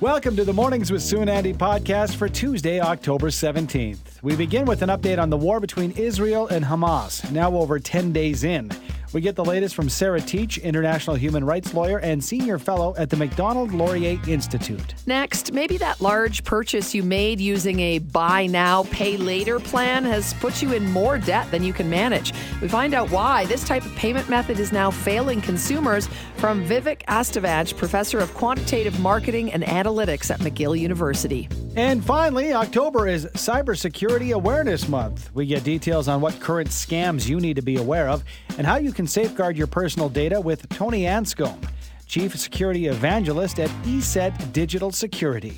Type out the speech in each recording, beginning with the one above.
Welcome to the Mornings with Sue and Andy podcast for Tuesday, October 17th. We begin with an update on the war between Israel and Hamas, now over 10 days in. We get the latest from Sarah Teich, international human rights lawyer and senior fellow at the Macdonald Laurier Institute. Next, maybe that large purchase you made using a buy now, pay later plan has put you in more debt than you can manage. We find out why this type of payment method is now failing consumers from Vivek Astvansh, professor of quantitative marketing and analytics at McGill University. And finally, October is Cybersecurity Awareness Month. We get details on what current scams you need to be aware of and how you can safeguard your personal data with Tony Anscombe, Chief Security Evangelist at ESET Digital Security.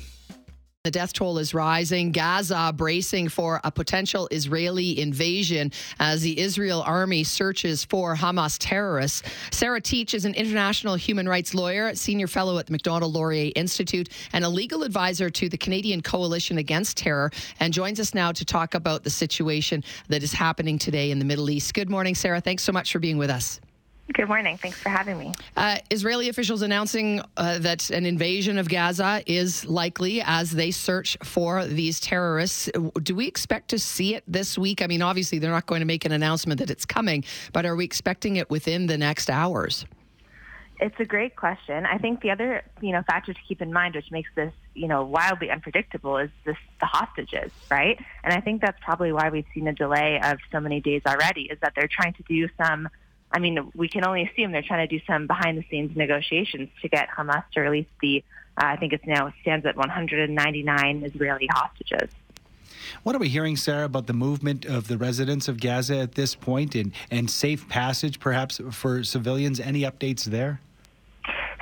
The death toll is rising. Gaza bracing for a potential Israeli invasion as the Israel army searches for Hamas terrorists. Sarah Teich is an international human rights lawyer, senior fellow at the Macdonald Laurier Institute, and a legal advisor to the Canadian Coalition Against Terror, and joins us now to talk about the situation that is happening today in the Middle East. Good morning, Sarah. Thanks so much for being with us. Good morning. Thanks for having me. Uh, Israeli officials announcing uh, that an invasion of Gaza is likely as they search for these terrorists. Do we expect to see it this week? I mean, obviously, they're not going to make an announcement that it's coming, but are we expecting it within the next hours? It's a great question. I think the other, you know, factor to keep in mind, which makes this, you know, wildly unpredictable, is this the hostages, right? And I think that's probably why we've seen a delay of so many days already. Is that they're trying to do some I mean, we can only assume they're trying to do some behind the scenes negotiations to get Hamas to release the, uh, I think it's now stands at 199 Israeli hostages. What are we hearing, Sarah, about the movement of the residents of Gaza at this point and, and safe passage perhaps for civilians? Any updates there?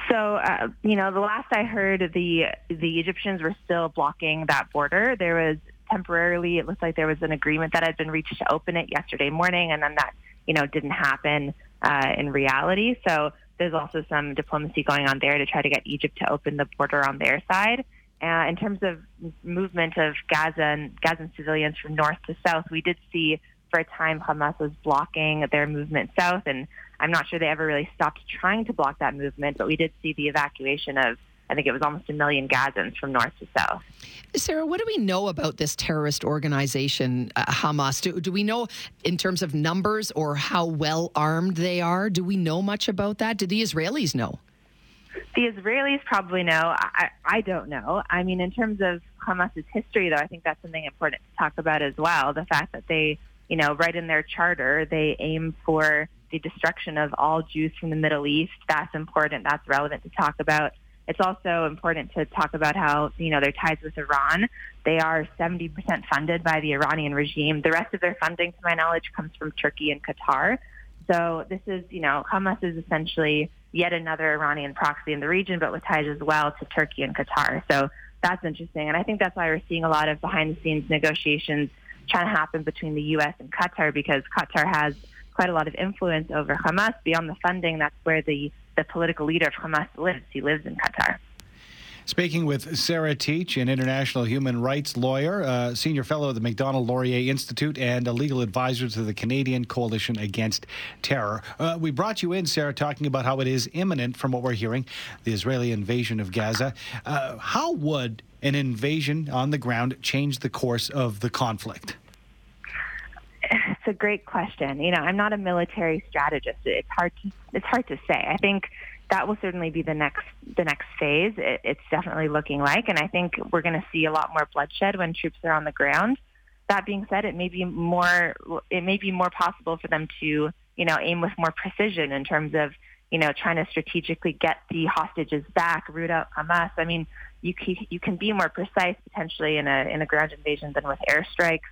So, uh, you know, the last I heard, the the Egyptians were still blocking that border. There was temporarily, it looks like there was an agreement that had been reached to open it yesterday morning, and then that you know, didn't happen uh, in reality. So there's also some diplomacy going on there to try to get Egypt to open the border on their side. Uh, in terms of movement of Gaza and Gazan civilians from north to south, we did see for a time Hamas was blocking their movement south, and I'm not sure they ever really stopped trying to block that movement, but we did see the evacuation of I think it was almost a million Gazans from north to south. Sarah, what do we know about this terrorist organization, uh, Hamas? Do, do we know in terms of numbers or how well armed they are? Do we know much about that? Do the Israelis know? The Israelis probably know. I, I don't know. I mean, in terms of Hamas's history, though, I think that's something important to talk about as well. The fact that they, you know, right in their charter, they aim for the destruction of all Jews from the Middle East. That's important. That's relevant to talk about. It's also important to talk about how, you know, their ties with Iran. They are 70% funded by the Iranian regime. The rest of their funding, to my knowledge, comes from Turkey and Qatar. So this is, you know, Hamas is essentially yet another Iranian proxy in the region, but with ties as well to Turkey and Qatar. So that's interesting. And I think that's why we're seeing a lot of behind the scenes negotiations trying to happen between the U.S. and Qatar because Qatar has quite a lot of influence over Hamas beyond the funding. That's where the the political leader of Hamas lives. He lives in Qatar. Speaking with Sarah Teich, an international human rights lawyer, senior fellow at the Macdonald Laurier Institute, and a legal advisor to the Canadian Coalition Against Terror. Uh, we brought you in, Sarah, talking about how it is imminent, from what we're hearing, the Israeli invasion of Gaza. Uh, how would an invasion on the ground change the course of the conflict? A great question. You know, I'm not a military strategist. It's hard to it's hard to say. I think that will certainly be the next the next phase. It, it's definitely looking like, and I think we're going to see a lot more bloodshed when troops are on the ground. That being said, it may be more it may be more possible for them to you know aim with more precision in terms of you know trying to strategically get the hostages back, root out Hamas. I mean, you can, you can be more precise potentially in a in a ground invasion than with airstrikes.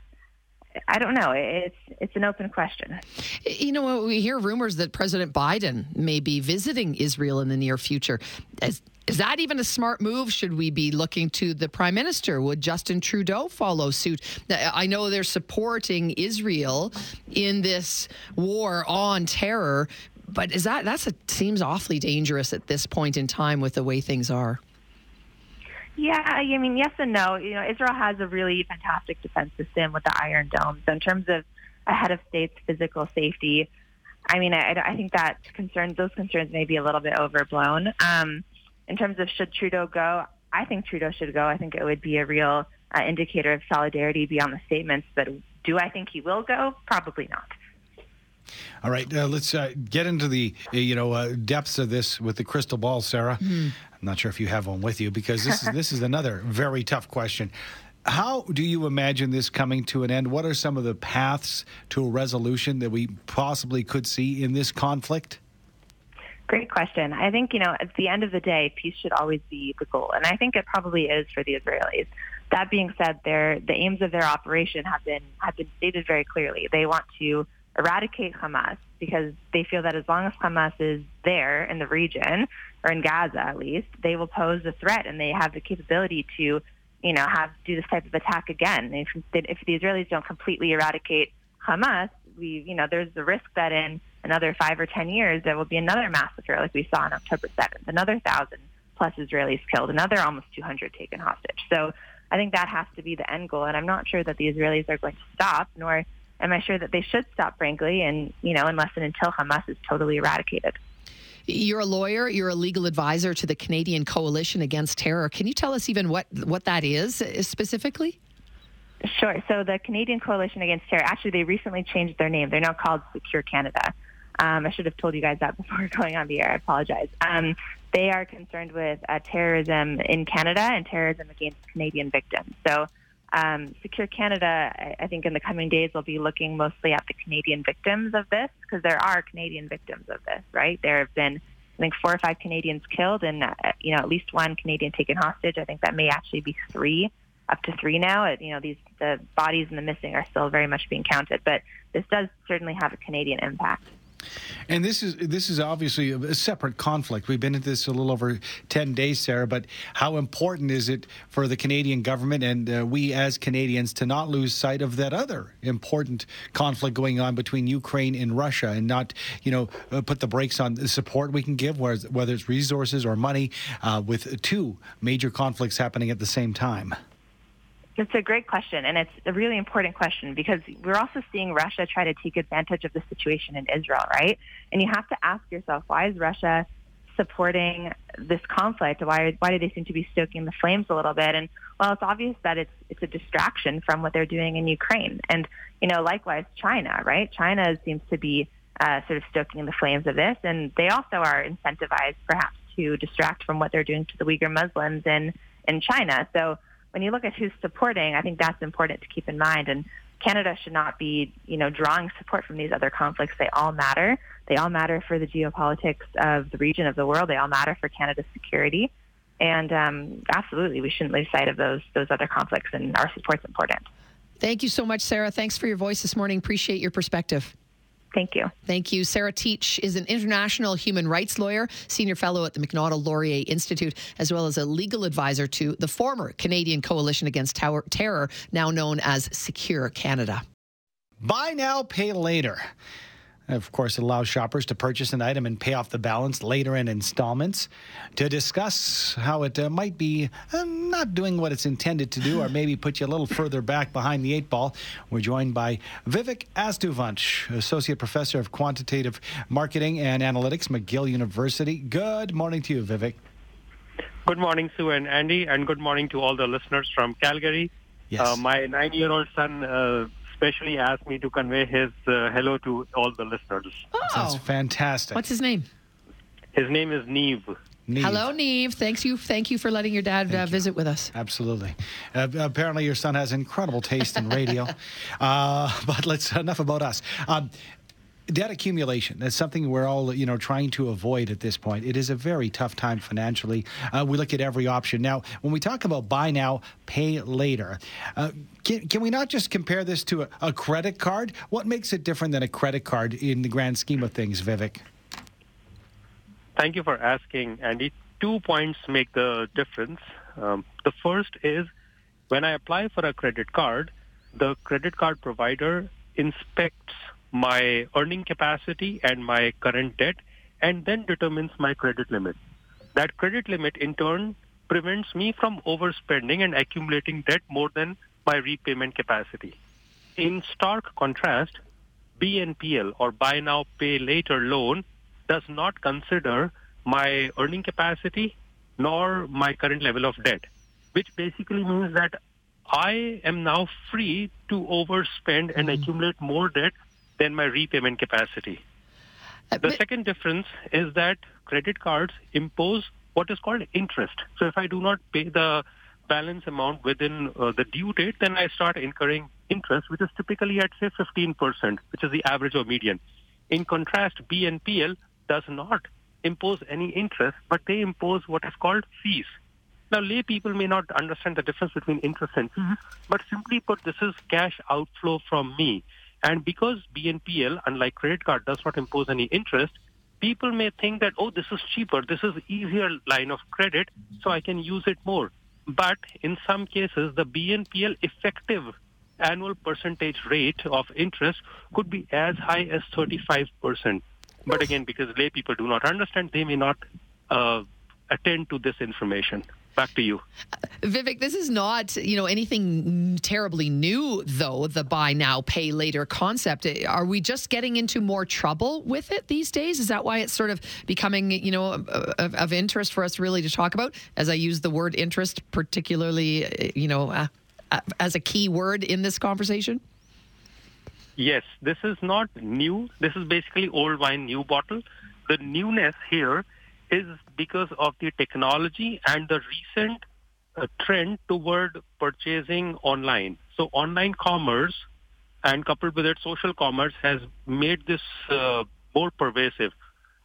I don't know. It's it's an open question. You know, we hear rumors that President Biden may be visiting Israel in the near future. Is, is that even a smart move? Should we be looking to the prime minister? Would Justin Trudeau follow suit? I know they're supporting Israel in this war on terror, but is that that's a seems awfully dangerous at this point in time with the way things are. Yeah, I mean, yes and no. You know, Israel has a really fantastic defense system with the Iron Dome. So in terms of a head of state's physical safety, I mean, I, I think that concerns those concerns may be a little bit overblown. Um, in terms of should Trudeau go, I think Trudeau should go. I think it would be a real uh, indicator of solidarity beyond the statements. But do I think he will go? Probably not. All right, uh, let's uh, get into the uh, you know uh, depths of this with the crystal ball, Sarah. Mm. I'm not sure if you have one with you because this is this is another very tough question. How do you imagine this coming to an end? What are some of the paths to a resolution that we possibly could see in this conflict? Great question. I think, you know, at the end of the day, peace should always be the goal. And I think it probably is for the Israelis. That being said, their, the aims of their operation have been, have been stated very clearly. They want to eradicate Hamas because they feel that as long as Hamas is there in the region, or in Gaza at least, they will pose a threat and they have the capability to, you know, have do this type of attack again. If, if the Israelis don't completely eradicate Hamas, we, you know, there's the risk that in another five or ten years there will be another massacre like we saw on October 7th, another thousand plus Israelis killed, another almost 200 taken hostage. So I think that has to be the end goal, and I'm not sure that the Israelis are going to stop, nor am I sure that they should stop, frankly, and you know, unless and until Hamas is totally eradicated. You're a lawyer. You're a legal advisor to the Canadian Coalition Against Terror. Can you tell us even what what that is uh, specifically? Sure. So the Canadian Coalition Against Terror, actually, they recently changed their name. They're now called Secure Canada. Um, I should have told you guys that before going on the air. I apologize. Um, they are concerned with uh, terrorism in Canada and terrorism against Canadian victims. So, um, Secure Canada, I, think in the coming days, will be looking mostly at the Canadian victims of this because there are Canadian victims of this, right? There have been, I think, four or five Canadians killed and, uh, you know, at least one Canadian taken hostage. I think that may actually be three up to three now. It, You know, these the bodies and the missing are still very much being counted, but this does certainly have a Canadian impact. And this is this is obviously a separate conflict. We've been at this a little over ten days, Sarah. But how important is it for the Canadian government and uh, we as Canadians to not lose sight of that other important conflict going on between Ukraine and Russia, and not you know uh, put the brakes on the support we can give, whether it's resources or money, uh, with two major conflicts happening at the same time. It's a great question, and it's a really important question because we're also seeing Russia try to take advantage of the situation in Israel, right? And you have to ask yourself, why is Russia supporting this conflict? Why why do they seem to be stoking the flames a little bit? And well, it's obvious that it's it's a distraction from what they're doing in Ukraine, and you know, likewise, China, right? China seems to be uh, sort of stoking the flames of this, and they also are incentivized, perhaps, to distract from what they're doing to the Uyghur Muslims in in China. So when you look at who's supporting, I think that's important to keep in mind. And Canada should not be, you know, drawing support from these other conflicts. They all matter. They all matter for the geopolitics of the region of the world. They all matter for Canada's security. And um, absolutely, we shouldn't lose sight of those those other conflicts, and our support's important. Thank you so much, Sarah. Thanks for your voice this morning. Appreciate your perspective. Thank you. Thank you. Sarah Teich is an international human rights lawyer, senior fellow at the Macdonald Laurier Institute, as well as a legal advisor to the former Canadian Coalition Against Terror, now known as Secure Canada. Buy now, pay later. Of course, it allows shoppers to purchase an item and pay off the balance later in installments. To discuss how it uh, might be uh, not doing what it's intended to do, or maybe put you a little further back behind the eight ball, we're joined by Vivek Astvansh, Associate Professor of Quantitative Marketing and Analytics, McGill University. Good morning to you, Vivek. Good morning, Sue and Andy, and good morning to all the listeners from Calgary. Yes. Uh, my nine-year-old son uh, especially asked me to convey his uh, hello to all the listeners. Oh, that's fantastic. What's his name? His name is Neve. Neve. Hello, Neve. Thanks you. Thank you for letting your dad uh, visit with us. Absolutely. Uh, apparently, your son has incredible taste in radio. uh, but let's enough about us. Um, debt accumulation that's something we're all you know trying to avoid at this point. It is a very tough time financially. Uh, we look at every option. Now when we talk about buy now pay later uh, can, can we not just compare this to a, a credit card? What makes it different than a credit card in the grand scheme of things vivek? Thank you for asking andy. Two points make the difference. Um, the first is when i apply for a credit card the credit card provider inspects my earning capacity and my current debt, and then determines my credit limit. That credit limit, in turn, prevents me from overspending and accumulating debt more than my repayment capacity. In stark contrast, BNPL or Buy Now Pay Later loan does not consider my earning capacity, nor my current level of debt, which basically means that I am now free to overspend and Mm-hmm. accumulate more debt than my repayment capacity. Uh, The but- second difference is that credit cards impose what is called interest. So if I do not pay the balance amount within uh, the due date, then I start incurring interest, which is typically at say 15%, which is the average or median. In contrast, BNPL does not impose any interest, but they impose what is called fees. Now, lay people may not understand the difference between interest and fees, but simply put, this is cash outflow from me. And because BNPL, unlike credit card, does not impose any interest, people may think that, oh, this is cheaper, this is easier line of credit, so I can use it more. But in some cases, the BNPL effective annual percentage rate of interest could be as high as 35%. But again, because lay people do not understand, they may not uh, attend to this information. Back to you. Vivek, this is not, you know, anything terribly new though, the buy now pay later concept. Are we just getting into more trouble with it these days? Is that why it's sort of becoming, you know, of, of interest for us really to talk about? As I use the word interest particularly, you know, uh, uh, as a key word in this conversation? Yes, this is not new. This is basically old wine, new bottle. The newness here is because of the technology and the recent uh, trend toward purchasing online. So online commerce and coupled with it social commerce has made this uh, more pervasive.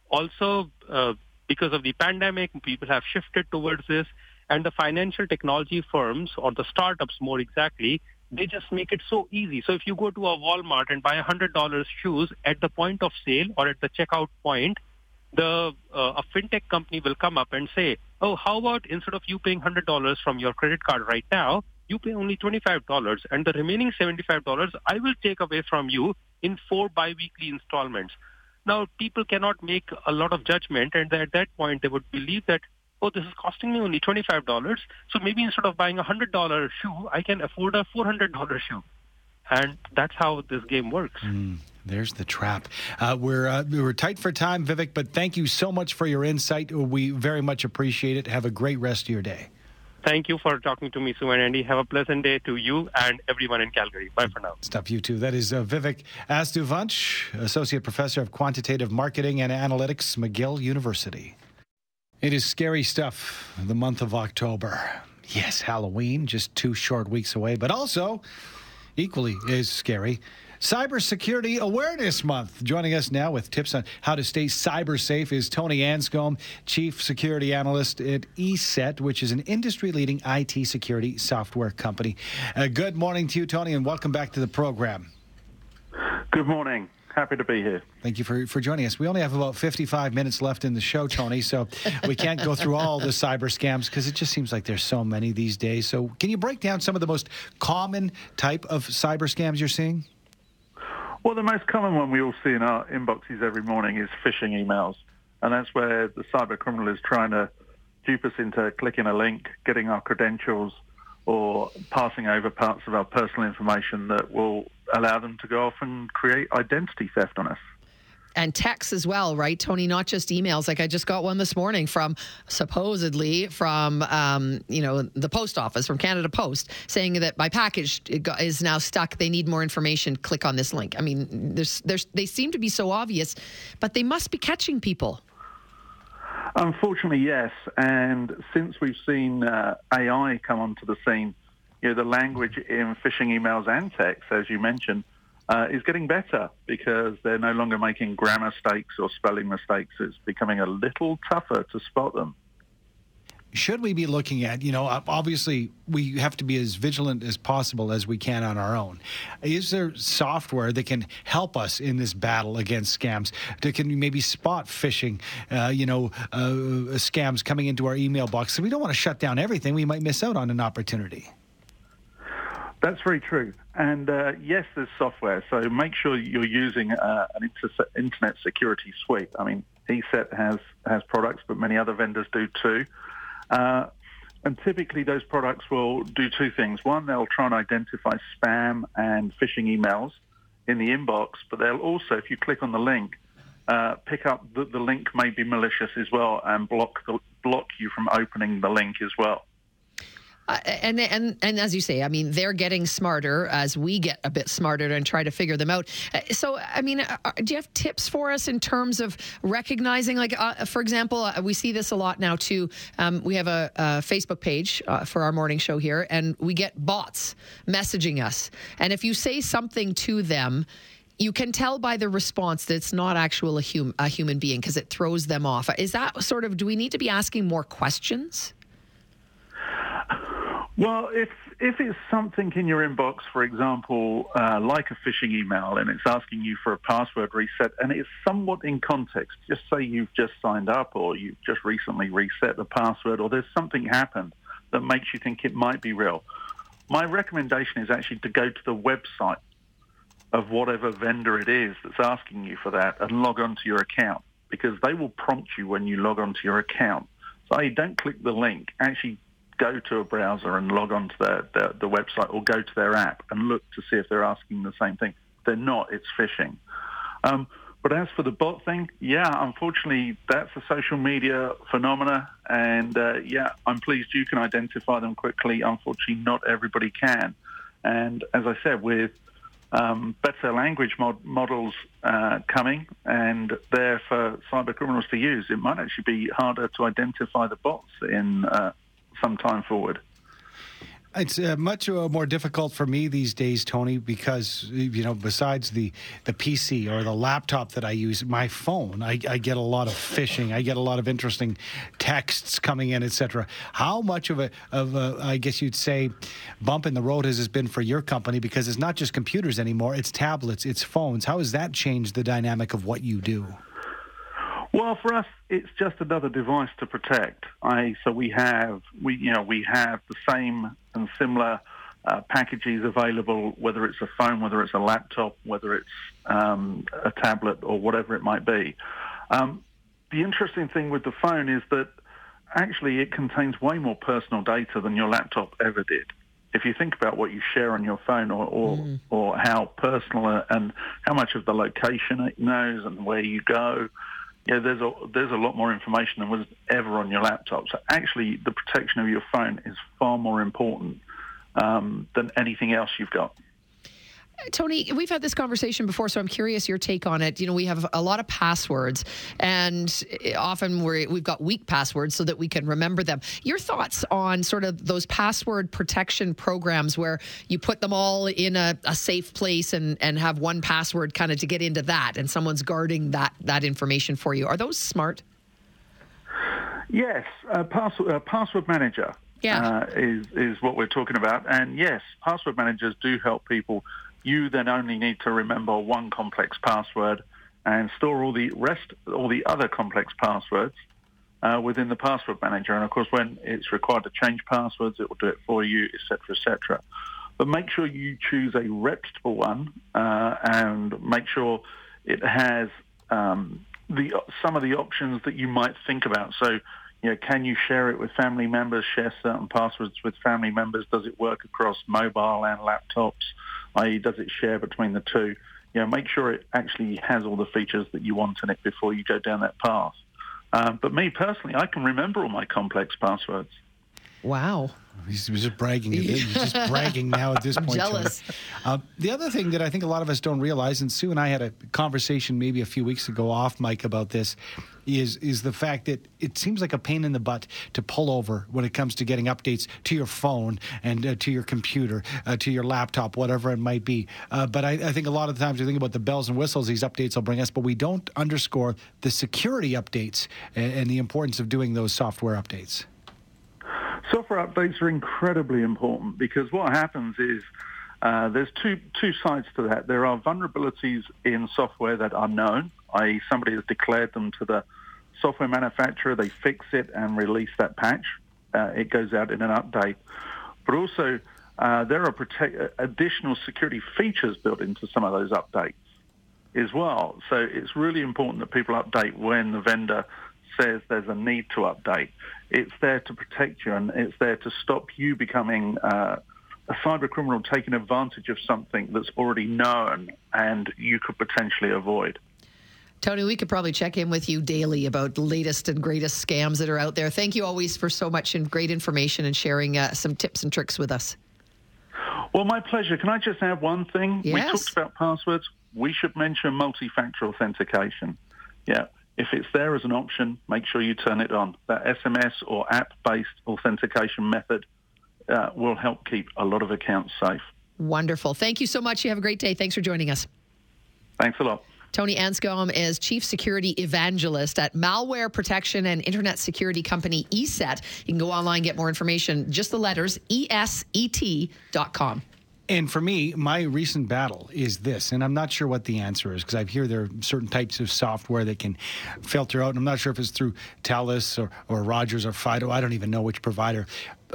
Also, uh, because of the pandemic, people have shifted towards this and the financial technology firms or the startups more exactly they just make it so easy. So if you go to a Walmart and buy $100 shoes at the point of sale or at the checkout point, the uh, a fintech company will come up and say, "Oh, how about instead of you paying $100 from your credit card right now, you pay only $25 and the remaining $75 I will take away from you in four biweekly installments." Now, people cannot make a lot of judgment and at that point they would believe that oh, this is costing me only $25. So maybe instead of buying a $100 shoe, I can afford a $400 shoe. And that's how this game works. There's the trap. Uh, we're uh, we're tight for time, Vivek, but thank you so much for your insight. We very much appreciate it. Have a great rest of your day. Thank you for talking to me, Sue and Andy. Have a pleasant day to you and everyone in Calgary. Bye for now. Stuff you too. That is uh, Vivek Astvansh, Associate Professor of Quantitative Marketing and Analytics, McGill University. It is scary stuff, the month of October. Yes, Halloween, just two short weeks away, but also equally is scary. Cybersecurity Awareness Month. Joining us now with tips on how to stay cyber safe is Tony Anscombe, Chief Security Analyst at ESET, which is an industry leading IT security software company. Uh, good morning to you, Tony, and welcome back to the program. Good morning. Happy to be here. Thank you for, for joining us. We only have about 55 minutes left in the show, Tony, so we can't go through all the cyber scams because it just seems like there's so many these days. So, can you break down some of the most common type of cyber scams you're seeing? Well, the most common one we all see in our inboxes every morning is phishing emails. And that's where the cyber criminal is trying to dupe us into clicking a link, getting our credentials, or passing over parts of our personal information that will allow them to go off and create identity theft on us. and texts as well, right, Tony? Not just emails. Like I just got one this morning from supposedly from um, you know the post office from Canada Post saying that my package is now stuck. They need more information. Click on this link. I mean, there's there's they seem to be so obvious, but they must be catching people. Unfortunately, yes. And since we've seen uh, AI come onto the scene, you know, the language in phishing emails and text, as you mentioned, uh, is getting better because they're no longer making grammar mistakes or spelling mistakes. It's becoming a little tougher to spot them. Should we be looking at, you know, obviously we have to be as vigilant as possible as we can on our own. Is there software that can help us in this battle against scams? That can maybe spot phishing, uh, you know, uh, scams coming into our email box? So we don't want to shut down everything. We might miss out on an opportunity. That's very true. And uh, yes, there's software. So make sure you're using uh, an inter- internet security suite. I mean, ESET has, has products, but many other vendors do too. Uh, and typically those products will do two things. One, they'll try and identify spam and phishing emails in the inbox, but they'll also, if you click on the link, uh, pick up that the link may be malicious as well and block the, block you from opening the link as well. Uh, and and and as you say, I mean, they're getting smarter as we get a bit smarter and try to figure them out. Uh, so, I mean, uh, uh, do you have tips for us in terms of recognizing? Like, uh, for example, uh, we see this a lot now too. Um, we have a, a Facebook page for our morning show here, and we get bots messaging us. And if you say something to them, you can tell by the response that it's not actual a, hum- a human being because it throws them off. Is that sort of? Do we need to be asking more questions? Well, if if it's something in your inbox, for example, uh, like a phishing email, and it's asking you for a password reset, and it's somewhat in context, just say you've just signed up or you've just recently reset the password, or there's something happened that makes you think it might be real. My recommendation is actually to go to the website of whatever vendor it is that's asking you for that and log onto your account because they will prompt you when you log onto your account. So don't click the link. Actually go to a browser and log on to their, their, the website or go to their app and look to see if they're asking the same thing. They're not, it's phishing. Um, but as for the bot thing, yeah, unfortunately, that's a social media phenomena. And uh, yeah, I'm pleased you can identify them quickly. Unfortunately, not everybody can. And as I said, with um, better language mod- models uh, coming and there for cyber criminals to use, it might actually be harder to identify the bots in uh, some time forward. It's uh, much uh, more difficult for me these days, Tony, because you know, besides the the PC or the laptop that I use, my phone, I, I get a lot of phishing. I get a lot of interesting texts coming in, etc. How much of a of a, I guess you'd say, bump in the road has this been for your company? Because it's not just computers anymore; it's tablets, it's phones. How has that changed the dynamic of what you do? Well, for us, it's just another device to protect. I, so we have we you know we have the same and similar uh, packages available, whether it's a phone, whether it's a laptop, whether it's um, a tablet, or whatever it might be. Um, the interesting thing with the phone is that actually it contains way more personal data than your laptop ever did. If you think about what you share on your phone, or or, mm. or how personal and how much of the location it knows and where you go yeah, there's a there's a lot more information than was ever on your laptop. So actually, the protection of your phone is far more important um, than anything else you've got. Tony, we've had this conversation before, so I'm curious your take on it. You know, we have a lot of passwords, and often we have got weak passwords so that we can remember them. Your thoughts on sort of those password protection programs where you put them all in a, a safe place and, and have one password kind of to get into that, and someone's guarding that that information for you. Are those smart? Yes, uh, password, uh, password manager yeah. uh, is is what we're talking about, and yes, password managers do help people you then only need to remember one complex password and store all the rest, all the other complex passwords uh, within the password manager. And of course, when it's required to change passwords, it will do it for you, etc., etc. But make sure you choose a reputable one uh, and make sure it has um, the some of the options that you might think about. So, you know, can you share it with family members? Share certain passwords with family members? Does it work across mobile and laptops? i.e., does it share between the two? You know, make sure it actually has all the features that you want in it before you go down that path. Um, but me personally, I can remember all my complex passwords. Wow. He's, just bragging. He's just bragging now at this point. Jealous. Uh, the other thing that I think a lot of us don't realize, and Sue and I had a conversation maybe a few weeks ago off mic about this, is is the fact that it seems like a pain in the butt to pull over when it comes to getting updates to your phone and uh, to your computer, uh, to your laptop, whatever it might be. Uh, but I, I, think a lot of the times we think about the bells and whistles these updates will bring us, but we don't underscore the security updates and, and the importance of doing those software updates. Software updates are incredibly important because what happens is uh, there's two two sides to that. There are vulnerabilities in software that are known, i.e., somebody has declared them to the software manufacturer, they fix it and release that patch. Uh, it goes out in an update. But also, uh, there are protect- additional security features built into some of those updates as well. So it's really important that people update when the vendor says there's a need to update. It's there to protect you and it's there to stop you becoming uh, a cyber criminal taking advantage of something that's already known and you could potentially avoid. Tony, we could probably check in with you daily about the latest and greatest scams that are out there. Thank you always for so much and great information and sharing uh, some tips and tricks with us. Well, my pleasure. Can I just add one thing? Yes. We talked about passwords. We should mention multi-factor authentication. Yeah. If it's there as an option, make sure you turn it on. That SMS or app-based authentication method uh, will help keep a lot of accounts safe. Wonderful. Thank you so much. You have a great day. Thanks for joining us. Thanks a lot. Tony Anscombe is Chief Security Evangelist at malware protection and internet security company ESET. You can go online and get more information. Just the letters E eset.com. And for me, my recent battle is this, and I'm not sure what the answer is because I hear there are certain types of software that can filter out. And I'm not sure if it's through Telus or, or Rogers or Fido. I don't even know which provider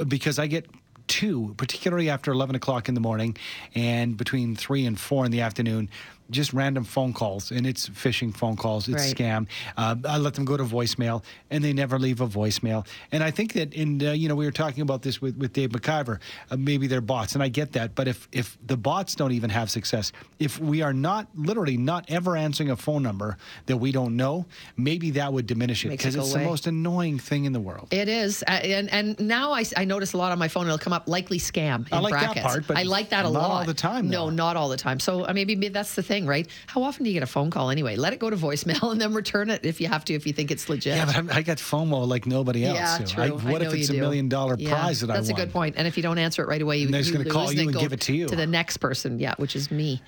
because I get two, particularly after 11 o'clock in the morning and between three and four in the afternoon. Just random phone calls, and it's phishing phone calls. It's Right. scam. Uh, I let them go to voicemail, and they never leave a voicemail. And I think that, in uh, you know, we were talking about this with, with Dave McIver. Uh, maybe they're bots, and I get that. But if if the bots don't even have success, if we are not literally not ever answering a phone number that we don't know, maybe that would diminish it Makes it because it's away. the most annoying thing in the world. It is, and and now I, I notice a lot on my phone. It'll come up likely scam. In I like that brackets. part, but I like that a not lot. all the time, No, not all the time. So uh, maybe, maybe that's the thing, right? How often do you get a phone call anyway? Let it go to voicemail and then return it if you have to, if you think it's legit. Yeah, but I'm, I got FOMO like nobody else. Yeah, so true. I, I what if it's a do. million dollar Yeah, prize that I That's a good point. And if you don't answer it right away, you, And they're gonna call lose, you and go give it to you. to the next person. Yeah, which is me.